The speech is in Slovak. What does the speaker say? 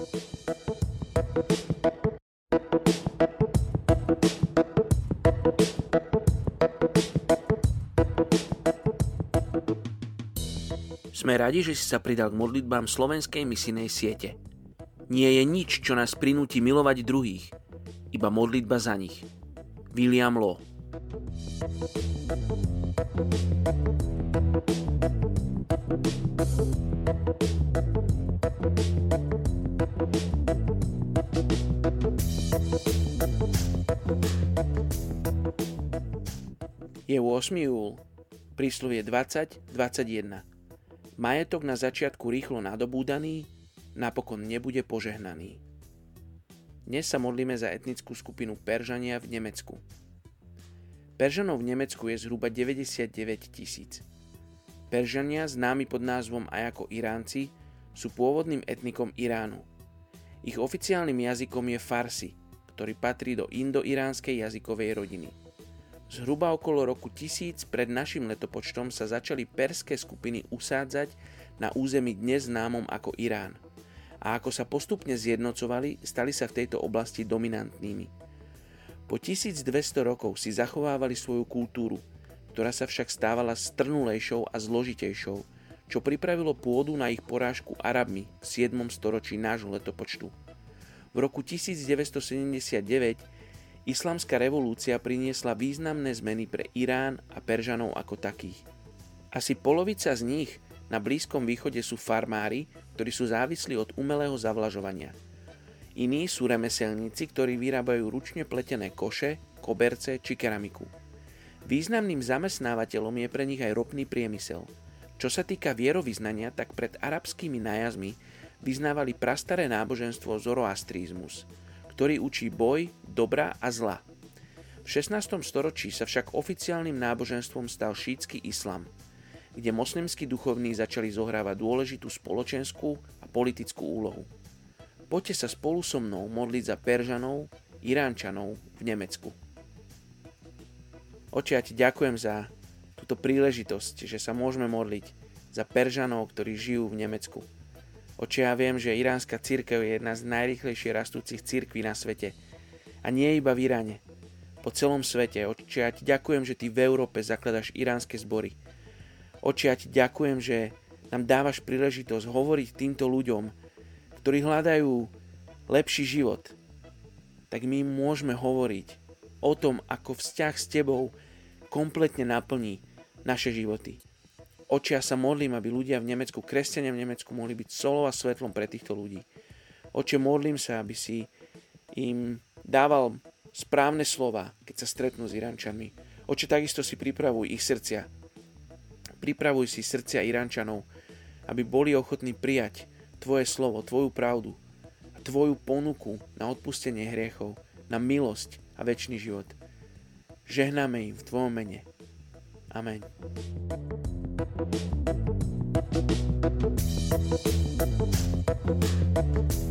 Sme radi, že si sa pridal k modlitbám slovenskej misinej siete. Nie je nič, čo nás prinúti milovať druhých, iba modlitba za nich. William Law Je 8. júl, príslovie 20.21. Majetok na začiatku rýchlo nadobúdaný, napokon nebude požehnaný. Dnes sa modlíme za etnickú skupinu Peržania v Nemecku. Peržanov v Nemecku je zhruba 99 tisíc. Peržania, známi pod názvom aj ako Iránci, sú pôvodným etnikom Iránu. Ich oficiálnym jazykom je Farsi, ktorý patrí do indo-iránskej jazykovej rodiny. Zhruba okolo roku 1000 pred našim letopočtom sa začali perské skupiny usádzať na území dnes známom ako Irán. A ako sa postupne zjednocovali, stali sa v tejto oblasti dominantnými. Po 1200 rokov si zachovávali svoju kultúru, ktorá sa však stávala strnulejšou a zložitejšou, čo pripravilo pôdu na ich porážku Arabmi v 7. storočí nášho letopočtu. V roku 1979 Islamská revolúcia priniesla významné zmeny pre Irán a Peržanov ako takých. Asi polovica z nich na Blízkom východe sú farmári, ktorí sú závislí od umelého zavlažovania. Iní sú remeselníci, ktorí vyrábajú ručne pletené koše, koberce či keramiku. Významným zamestnávateľom je pre nich aj ropný priemysel. Čo sa týka vierovýznania, tak pred arabskými nájazmi vyznávali prastaré náboženstvo zoroastrizmus – ktorý učí boj, dobra a zla. V 16. storočí sa však oficiálnym náboženstvom stal šítsky islam, kde moslimskí duchovní začali zohrávať dôležitú spoločenskú a politickú úlohu. Poďte sa spolu so mnou modliť za Peržanov, Iránčanov v Nemecku. Oče, ja ti ďakujem za túto príležitosť, že sa môžeme modliť za Peržanov, ktorí žijú v Nemecku. Oče, ja viem, že iránska církev je jedna z najrychlejšie rastúcich církví na svete. A nie iba v Iráne. Po celom svete. Oče, ja ti ďakujem, že ty v Európe zakladaš iránske zbory. Oče, ja ti ďakujem, že nám dávaš príležitosť hovoriť týmto ľuďom, ktorí hľadajú lepší život. Tak my môžeme hovoriť o tom, ako vzťah s tebou kompletne naplní naše životy. Oči, ja sa modlím, aby ľudia v Nemecku, kresťania v Nemecku mohli byť solou a svetlom pre týchto ľudí. Oče, modlím sa, aby si im dával správne slova, keď sa stretnú s Irančanmi. Oče, takisto si pripravuj ich srdcia. Pripravuj si srdcia Irančanov, aby boli ochotní prijať Tvoje slovo, Tvoju pravdu a Tvoju ponuku na odpustenie hriechov, na milosť a väčší život. Žehnáme im v Tvojom mene. Amen. Thank you.